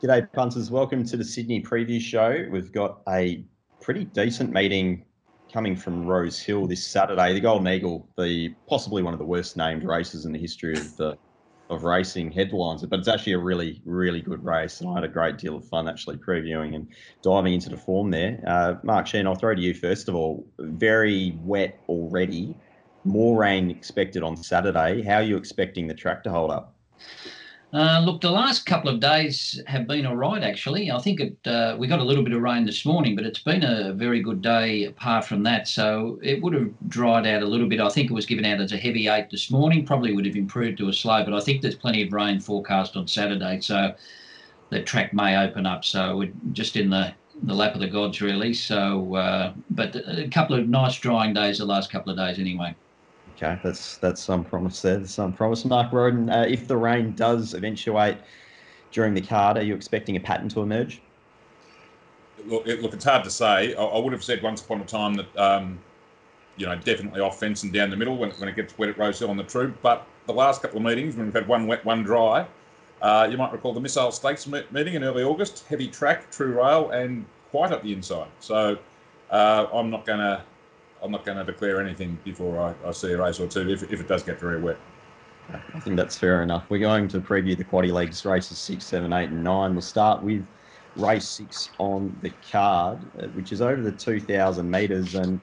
G'day, punters. Welcome to the Sydney Preview Show. We've got a pretty decent meeting coming from Rosehill this Saturday. The Golden Eagle, the possibly one of the worst named races in the history of the of racing headlines, but it's actually a really, really good race, and I had a great deal of fun actually previewing and diving into the form there. Uh, Mark Shean, I'll throw to you first of all. Very wet already. More rain expected on Saturday. How are you expecting the track to hold up? Uh, look, the last couple of days have been all right, actually. I think it, uh, we got a little bit of rain this morning, but it's been a very good day apart from that. So it would have dried out a little bit. I think it was given out as a heavy eight this morning, probably would have improved to a slow, but I think there's plenty of rain forecast on Saturday. So the track may open up. So we're just in the, the lap of the gods, really. So, uh, but a couple of nice drying days the last couple of days, anyway. Okay, that's that's some promise there. There's some promise. Mark Roden, uh, if the rain does eventuate during the card, are you expecting a pattern to emerge? Look, it, look, it's hard to say. I, I, would have said once upon a time that um, you know definitely off fence and down the middle when, when it gets wet at Rosehill on the True. But the last couple of meetings, when we've had one wet, one dry, uh, you might recall the Missile Stakes meeting in early August. Heavy track, true rail, and quite up the inside. So uh, I'm not going to I'm not going to declare anything before I, I see a race or two if, if it does get very wet. I think that's fair enough. We're going to preview the Quaddie legs races six, seven, eight, and nine. We'll start with race six on the card, uh, which is over the 2,000 metres. And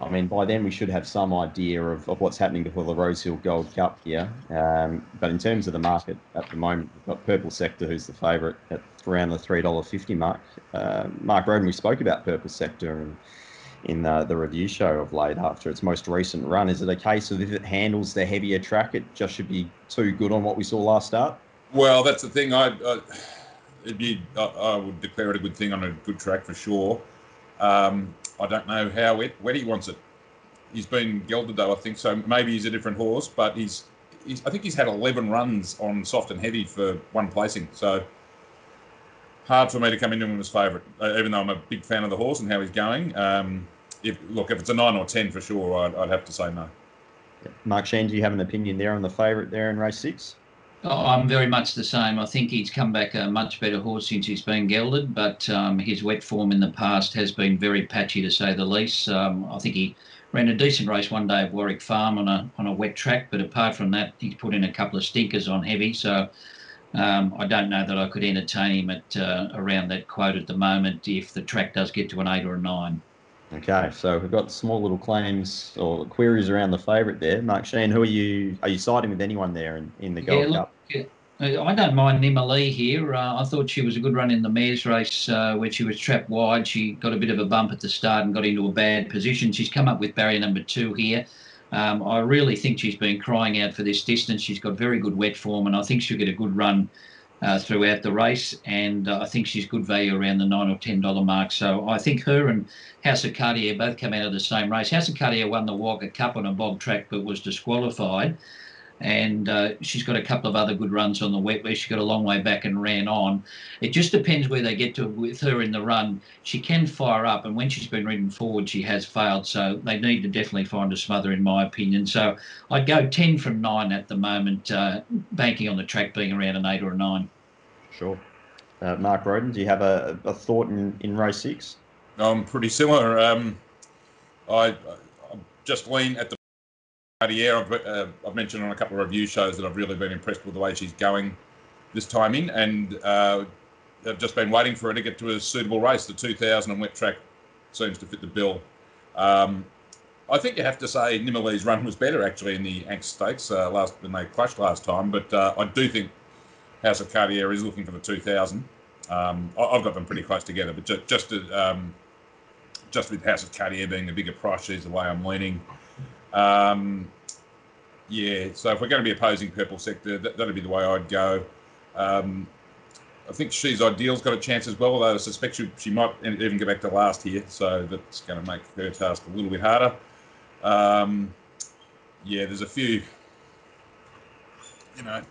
I mean, by then we should have some idea of, of what's happening before the Rosehill Gold Cup here. Um, but in terms of the market at the moment, we've got Purple Sector, who's the favourite at around the $3.50 mark. Uh, Mark Roden, we spoke about Purple Sector and in the, the review show of late after its most recent run. Is it a case of if it handles the heavier track, it just should be too good on what we saw last start? Well, that's the thing. I, I it'd be I, I, would declare it a good thing on a good track for sure. Um, I don't know how it wet he wants it. He's been gelded though, I think so. Maybe he's a different horse, but he's, he's I think he's had 11 runs on soft and heavy for one placing. So hard for me to come into him as favourite, uh, even though I'm a big fan of the horse and how he's going. Um, if look, if it's a nine or ten for sure, I'd, I'd have to say no. Mark Shean, do you have an opinion there on the favourite there in race six? Oh, I'm very much the same. I think he's come back a much better horse since he's been gelded, but um, his wet form in the past has been very patchy to say the least. Um, I think he ran a decent race one day at Warwick Farm on a on a wet track, but apart from that, he's put in a couple of stinkers on heavy. So um, I don't know that I could entertain him at uh, around that quote at the moment if the track does get to an eight or a nine. Okay, so we've got small little claims or queries around the favourite there. Mark Shean, who are you? Are you siding with anyone there in, in the Gold yeah, look, Cup? Yeah. I don't mind Nima Lee here. Uh, I thought she was a good run in the mares race uh, where she was trapped wide. She got a bit of a bump at the start and got into a bad position. She's come up with barrier number two here. Um, I really think she's been crying out for this distance. She's got very good wet form, and I think she'll get a good run uh, throughout the race, and uh, I think she's good value around the nine or ten dollar mark. So I think her and House of Cartier both come out of the same race. House of Cartier won the Wagga Cup on a bog track, but was disqualified and uh, she's got a couple of other good runs on the wet where she got a long way back and ran on. It just depends where they get to with her in the run. She can fire up, and when she's been ridden forward, she has failed. So they need to definitely find a smother, in my opinion. So I'd go 10 from 9 at the moment, uh, banking on the track being around an 8 or a 9. Sure. Uh, Mark Roden, do you have a, a thought in, in race six? I'm pretty similar. Um, I, I just lean at the Cartier, I've, uh, I've mentioned on a couple of review shows that I've really been impressed with the way she's going this time in, and uh, I've just been waiting for her to get to a suitable race. The 2000 and wet track seems to fit the bill. Um, I think you have to say Nimalee's run was better actually in the Anx Stakes uh, last when they clashed last time, but uh, I do think House of Cartier is looking for the 2000. Um, I've got them pretty close together, but just just, to, um, just with House of Cartier being the bigger price, she's the way I'm leaning. Um, yeah, so if we're going to be opposing purple sector, that, would be the way I'd go. Um, I think she's ideal's got a chance as well, although I suspect she, she might even go back to last here, so that's going to make her task a little bit harder. Um, yeah, there's a few, you know,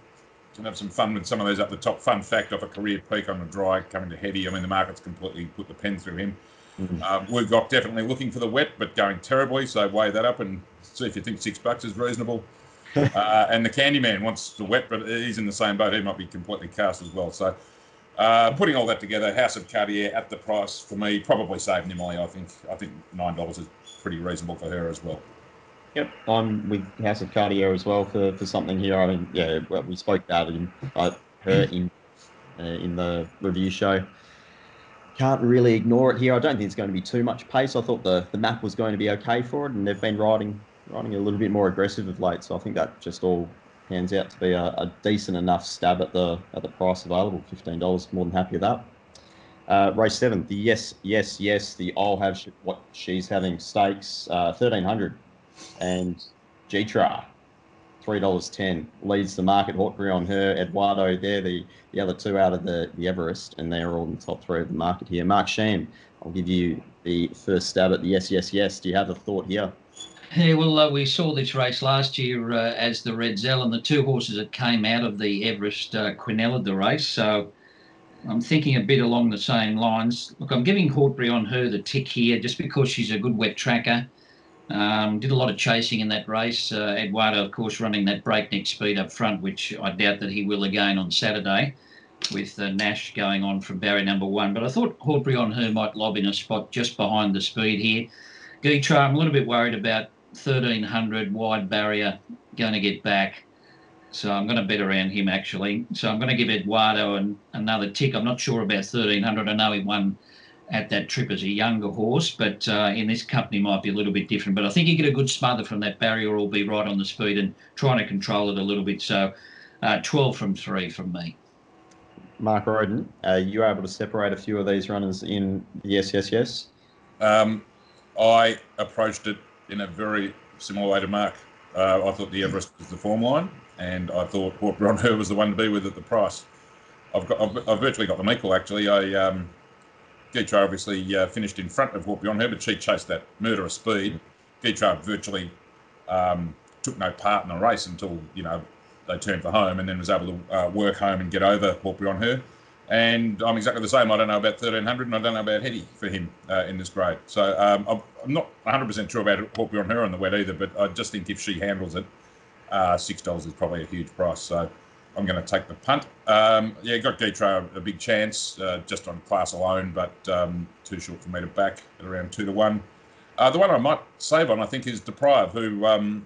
can have some fun with some of those up the top. Fun fact off a career peak on the dry coming to heavy. I mean, the market's completely put the pen through him. Mm-hmm. Um, we've got definitely looking for the wet, but going terribly. So weigh that up and see if you think six bucks is reasonable. uh, and the Candyman wants the wet, but he's in the same boat. He might be completely cast as well. So uh, putting all that together, House of Cartier at the price for me probably saved Nimley. I think I think nine dollars is pretty reasonable for her as well. Yep, I'm with House of Cartier as well for, for something here. I mean, yeah, well, we spoke about it in uh, her in uh, in the review show. Can't really ignore it here. I don't think it's going to be too much pace. I thought the, the map was going to be okay for it, and they've been riding riding a little bit more aggressive of late. So I think that just all pans out to be a, a decent enough stab at the at the price available. Fifteen dollars, more than happy with that. Uh, race seven, the yes, yes, yes, the I'll have sh- what she's having stakes, uh, thirteen hundred, and Gtra, three dollars ten leads the market. Hawkbury on her, Eduardo there, the the other two out of the the Everest, and they're all in the top three of the market here. Mark Shean, I'll give you the first stab at the yes, yes, yes. Do you have a thought here? Yeah, well, uh, we saw this race last year uh, as the Redzel, and the two horses that came out of the Everest uh, Quinella the race. So I'm thinking a bit along the same lines. Look, I'm giving Hawkbury on her the tick here just because she's a good wet tracker. Um, did a lot of chasing in that race. Uh, Eduardo, of course, running that breakneck speed up front, which I doubt that he will again on Saturday with uh, Nash going on from barrier number one. But I thought Hawkbury on her might lob in a spot just behind the speed here. Geetra, I'm a little bit worried about 1300 wide barrier going to get back. So I'm going to bet around him actually. So I'm going to give Eduardo an, another tick. I'm not sure about 1300. I know he won at that trip as a younger horse, but uh, in this company might be a little bit different. But I think you get a good smother from that barrier, or will be right on the speed and trying to control it a little bit. So uh, 12 from three from me. Mark Roden, are you able to separate a few of these runners in yes, yes, yes? Um, I approached it in a very similar way to Mark. Uh, I thought the Everest was the form line, and I thought Hawkbury on her was the one to be with at the price. I've got, I've, I've virtually got them equal actually. I um, Geetra obviously uh, finished in front of Hawkbury on her, but she chased that murderous speed. Geetra virtually um, took no part in the race until you know they turned for home, and then was able to uh, work home and get over Hawkbury on her. And I'm exactly the same. I don't know about 1300, and I don't know about Hetty for him uh, in this grade. So um, I'm, not 100% sure about Hawkbury on her on the wet either, but I just think if she handles it, uh, six dollars is probably a huge price. So I'm going to take the punt. Um, yeah, got Geetra a big chance uh, just on class alone, but um, too short for me to back at around two to one. Uh, the one I might save on, I think, is Deprive, who um,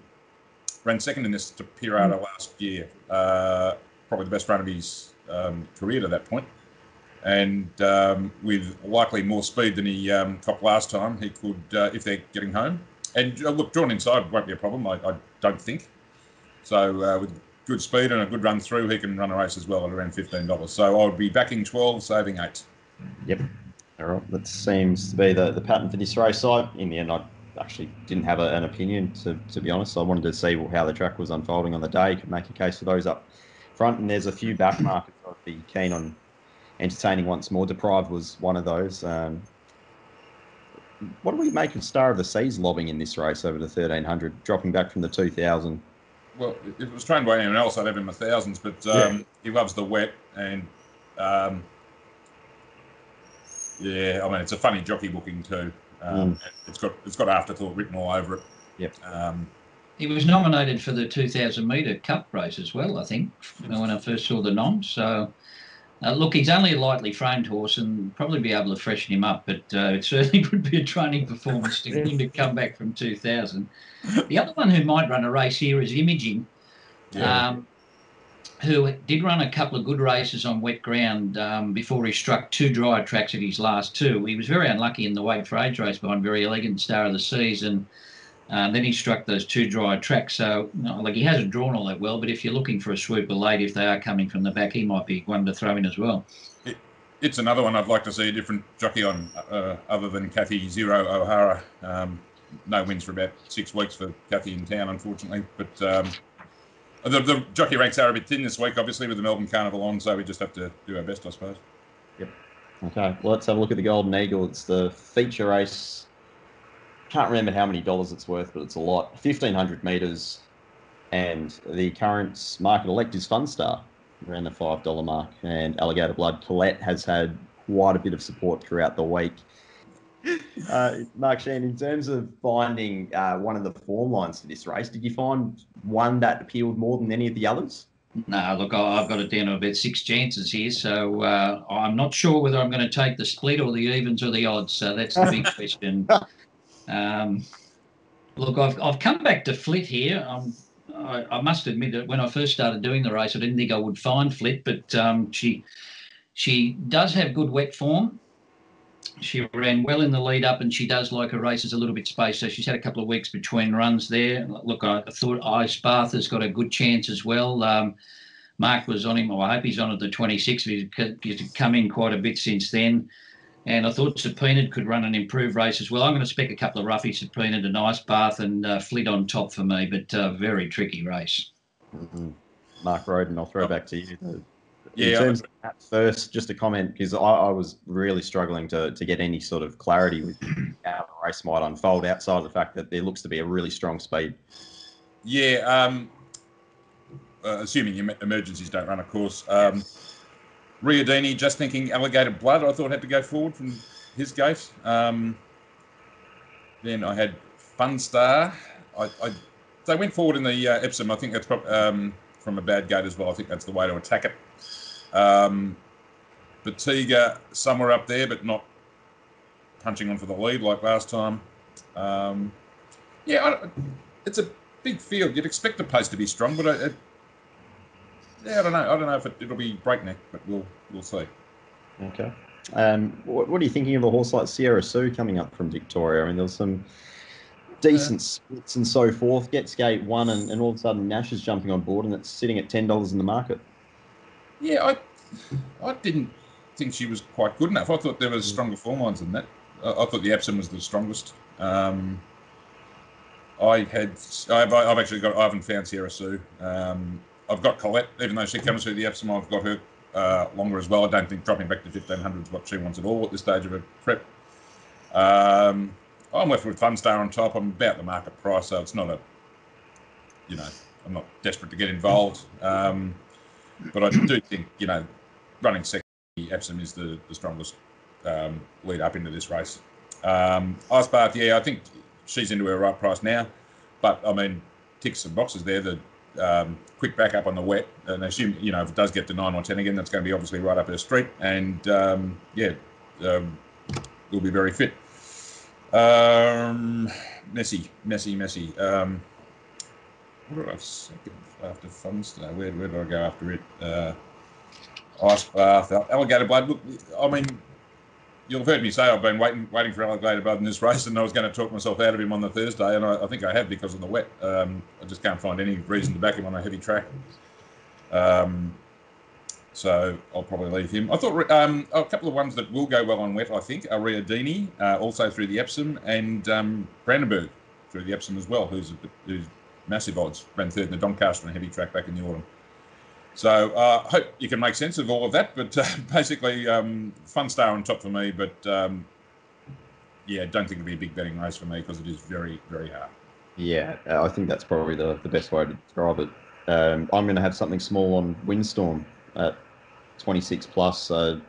ran second in this to Pirata mm. last year. Uh, probably the best run of his um, career to that point. And um, with likely more speed than he um, copped last time, he could, uh, if they're getting home. And uh, look, drawn inside won't be a problem, I, I don't think. So uh, with good speed and a good run through, he can run a race as well at around $15. So I would be backing 12, saving 8. Yep. All right. That seems to be the, the pattern for this race. I, in the end, I actually didn't have a, an opinion, to, to be honest. I wanted to see how the track was unfolding on the day, could make a case for those up front. And there's a few back markets I'd be keen on entertaining once more. Deprived was one of those. Um, what do we make of Star of the Seas lobbing in this race over the 1300, dropping back from the 2000? Well, if it was trained by anyone else, I'd have him a thousands, but um, yeah. he loves the wet and. Um, yeah, I mean it's a funny jockey booking too. Um, mm. It's got it's got afterthought written all over it. Yep. Um, he was nominated for the 2,000 metre cup race as well, I think, when I first saw the nom. So uh, look, he's only a lightly framed horse and probably be able to freshen him up, but uh, it certainly would be a training performance to get him to come back from 2000. The other one who might run a race here is Imaging, yeah. um, who did run a couple of good races on wet ground um, before he struck two dry tracks at his last two. He was very unlucky in the weight for age race behind Very Elegant Star of the Seas and uh, then he struck those two dry tracks. So, you know, like he hasn't drawn all that well, but if you're looking for a swooper late, if they are coming from the back, he might be one to throw in as well. It, it's another one I'd like to see a different jockey on, uh, other than Kathy Zero O'Hara. Um, no wins for about six weeks for Kathy in town, unfortunately. But um, the, the, jockey ranks are a bit thin this week, obviously, with the Melbourne Carnival on, so we just have to do our best, I suppose. Yep. Okay, well, let's have a look at the Golden Eagle. It's the feature race can't remember how many dollars it's worth, but it's a lot. 1,500 metres, and the current market elect is Funstar, around the $5 mark. And Alligator Blood Colette has had quite a bit of support throughout the week. Uh, Mark Shean, in terms of finding uh, one of the form lines for this race, did you find one that appealed more than any of the others? No, look, I've got it down to about six chances here, so uh, I'm not sure whether I'm going to take the split or the evens or the odds. So that's the big question. Um, look, I've, I've come back to Flit here. Um, I, I, must admit that when I first started doing the race, I didn't think I would find Flit, but um, she she does have good wet form. She ran well in the lead up, and she does like her races a little bit spaced. So she's had a couple of weeks between runs there. Look, I, thought Ice Bath has got a good chance as well. Um, Mark was on him. I hope he's on at the 26th. He's, he's come in quite a bit since then. And I thought Subpoenaed could run an improved race as well. I'm going to spec a couple of roughies, Subpoenaed and Ice Bath, and uh, Flit on top for me, but uh, very tricky race. Mm-hmm. Mark Roden, I'll throw back to you yeah, in terms of first, just a comment because I, I, was really struggling to, to get any sort of clarity with how the race might unfold outside of the fact that there looks to be a really strong speed. Yeah, um, uh, assuming emergencies don't run, of course. Um, Riodini, just thinking alligator blood, I thought had to go forward from his gate. Um, then I had Funstar. I, I, they went forward in the uh, Epsom. I think that's um, from a bad gate as well. I think that's the way to attack it. Um, Batiga somewhere up there, but not punching on for the lead like last time. Um, yeah, it's a big field. You'd expect the pace to be strong, but it, yeah, I don't know. I don't know if it, will be breakneck, but we'll we'll see. Okay. Um, what, what, are you thinking of a horse like Sierra Sue coming up from Victoria? I mean, there's some decent uh, splits and so forth. Gets gate one, and, and all of a sudden Nash is jumping on board, and it's sitting at ten dollars in the market. Yeah, I I didn't think she was quite good enough. I thought there was mm. stronger form lines than that. I, I thought the Epsom was the strongest. Um, I had I've, I've, actually got I haven't found Sierra Sue. Um, I've got Colette, even though she comes through the Epsom, I've got her uh, longer as well. I don't think dropping back to 1500 is what she wants at all at this stage of her prep. Um, I'm left with Funstar on top. I'm about the market price, so it's not a, you know, I'm not desperate to get involved. Um, but I do think, you know, running second, Epsom is the, the strongest um, lead up into this race. Um, Ice Bath, yeah, I think she's into her right price now. But, I mean, ticks some boxes there. The um, quick backup on the wet, and assume, you know, if it does get to 9 or 10 again, that's going to be obviously right up her street. And, um, yeah, um, will be very fit. Um, messy, messy, messy. Um, what did I second after Funstar? Where, where did I go after it? Uh, ice bath, alligator blood. Look, I mean, you'll have heard me say I've been waiting, waiting for alligator blood in this race, and I was going to talk myself out of him on the Thursday, and I, I think I have because of the wet. Um, I just can't find any reason to back him on a heavy track. Um, so I'll probably leave him. I thought um, a couple of ones that will go well on wet, I think, are Riodini, uh, also through the Epsom, and um, Brandenburg through the Epsom as well, who's, who's massive odds. Ran third in the Doncaster and heavy track back in the autumn. So I uh, hope you can make sense of all of that. But uh, basically, um, Funstar on top for me. But um, yeah, don't think it'll be a big betting race for me because it is very, very hard. Yeah, uh, I think that's probably the, the best way to describe it. Um, I'm going to have something small on Windstorm at 26 plus. Uh,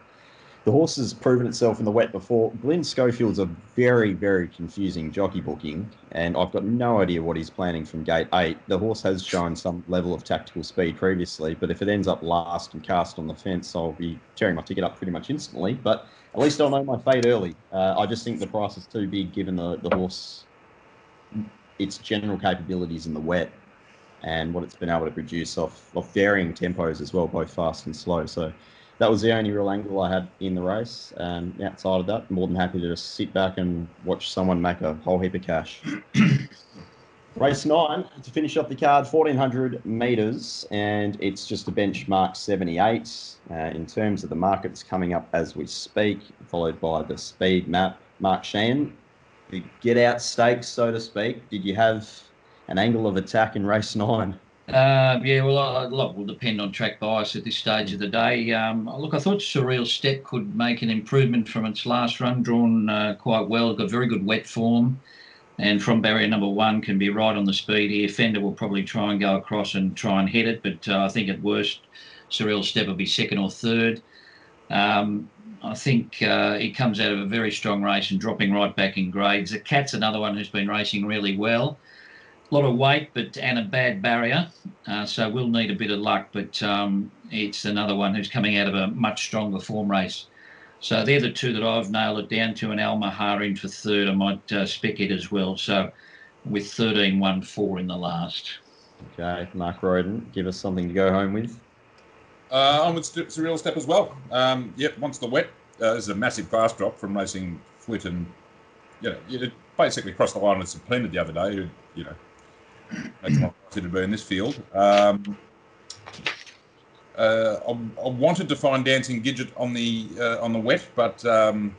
the horse has proven itself in the wet before. Glenn Schofield's a very, very confusing jockey booking, and I've got no idea what he's planning from gate eight. The horse has shown some level of tactical speed previously, but if it ends up last and cast on the fence, I'll be tearing my ticket up pretty much instantly. But at least I'll know my fate early. Uh, I just think the price is too big given the, the horse, its general capabilities in the wet and what it's been able to produce off, off varying tempos as well, both fast and slow. So that was the only real angle I had in the race. Um, outside of that, more than happy to just sit back and watch someone make a whole heap of cash. race nine to finish off the card, 1400 metres, and it's just a benchmark 78. Uh, in terms of the markets coming up as we speak, followed by the speed map. Mark Shean, the get out stakes, so to speak. Did you have an angle of attack in race nine? Uh, yeah, well, a lot will depend on track bias at this stage of the day. Um, look, I thought Surreal Step could make an improvement from its last run, drawn uh, quite well, got very good wet form, and from barrier number one can be right on the speed here. Fender will probably try and go across and try and hit it, but uh, I think at worst, Surreal Step will be second or third. Um, I think uh, comes out of a very strong race and dropping right back in grades. The Cat's another one who's been racing really well. Lot of weight, but and a bad barrier, uh, so we'll need a bit of luck. But um, it's another one who's coming out of a much stronger form race. So they're the two that I've nailed it down to, and Almahar in for third. I might uh, spec it as well. So with 13 1 4 in the last. Okay, Mark Roden, give us something to go home with. Uh, on with St- Surreal Step as well. Um, yep, once the wet, uh, there's a massive class drop from racing Flit and, you know, it basically crossed the line with Suplendid the other day, who, you know, that's not likely to be in this field. Um, uh, I, I wanted to find Dancing Gidget on the uh, on the wet, but um,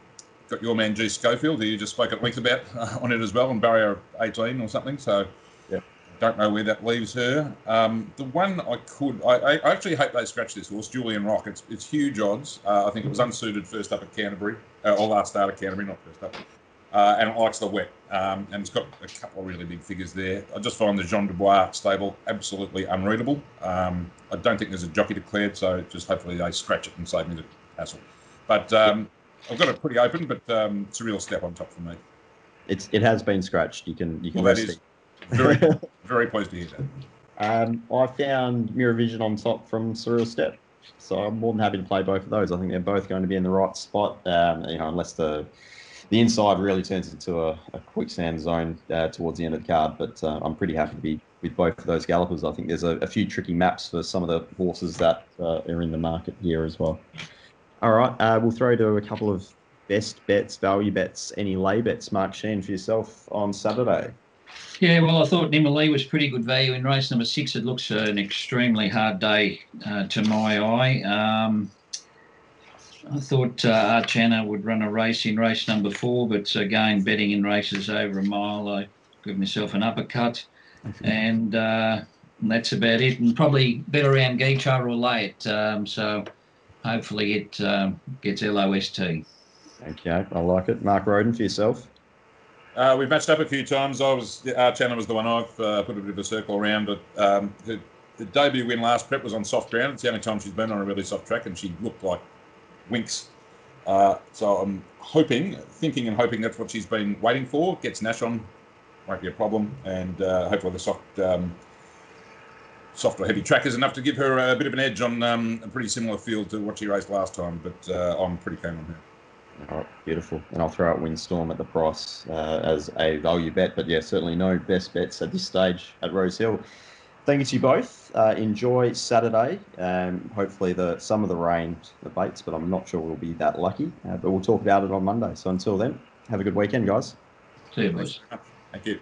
got your man G Schofield, who you just spoke at length about uh, on it as well, on barrier 18 or something. So Yep. don't know where that leaves her. Um, the one I could, I, I actually hope they scratch this horse, Julian Rock. It's it's huge odds. Uh, I think it was unsuited first up at Canterbury, uh, or last start at Canterbury, not first up. Uh, and it likes the wet, um, and it's got a couple of really big figures there. I just find the Jean Dubois stable absolutely unreadable. Um, I don't think there's a jockey declared, so just hopefully they scratch it and save me the hassle. But um, I've got it pretty open, but um, it's a real step on top for me. It's it has been scratched. You can you can Well, that is very, very pleased to hear that. Um, I found Mirror Vision on top from Surreal Step, so I'm more than happy to play both of those. I think they're both going to be in the right spot. Um, you know, unless the the inside really turns into a, a quicksand zone uh, towards the end of the card. But uh, I'm pretty happy to be with both of those gallopers. I think there's a, a few tricky maps for some of the horses that uh, are in the market here as well. All right, uh, we'll throw to a couple of best bets, value bets, any lay bets. Mark Shean for yourself on Saturday. Yeah, well, I thought Nimalee was pretty good value in race number six. It looks uh, an extremely hard day uh, to my eye. Um, I thought uh, Archana would run a race in race number four, but again, betting in races over a mile, I give myself an uppercut, and uh, that's about it. And probably bet around Geechar or lay it. Um, so hopefully it um, gets LOST. Okay, I like it. Mark Roden for yourself. Uh, we've matched up a few times. I was our channel was the one I've uh, put a bit of a circle around. But um, the, the debut win last prep was on soft ground. It's the only time she's been on a really soft track, and she looked like winks. Uh, so I'm hoping, thinking, and hoping that's what she's been waiting for. Gets Nash on, won't be a problem, and uh, hopefully the soft. Um, Soft or heavy track is enough to give her a bit of an edge on um, a pretty similar field to what she raced last time, but uh, I'm pretty keen on her. All right, beautiful. And I'll throw out Windstorm at the price uh, as a value bet. But yeah, certainly no best bets at this stage at Rosehill. Thank you to you both. Uh, enjoy Saturday. Um, hopefully, the some of the rain abates, but I'm not sure we'll be that lucky. Uh, but we'll talk about it on Monday. So until then, have a good weekend, guys. See you, boys. Thank you.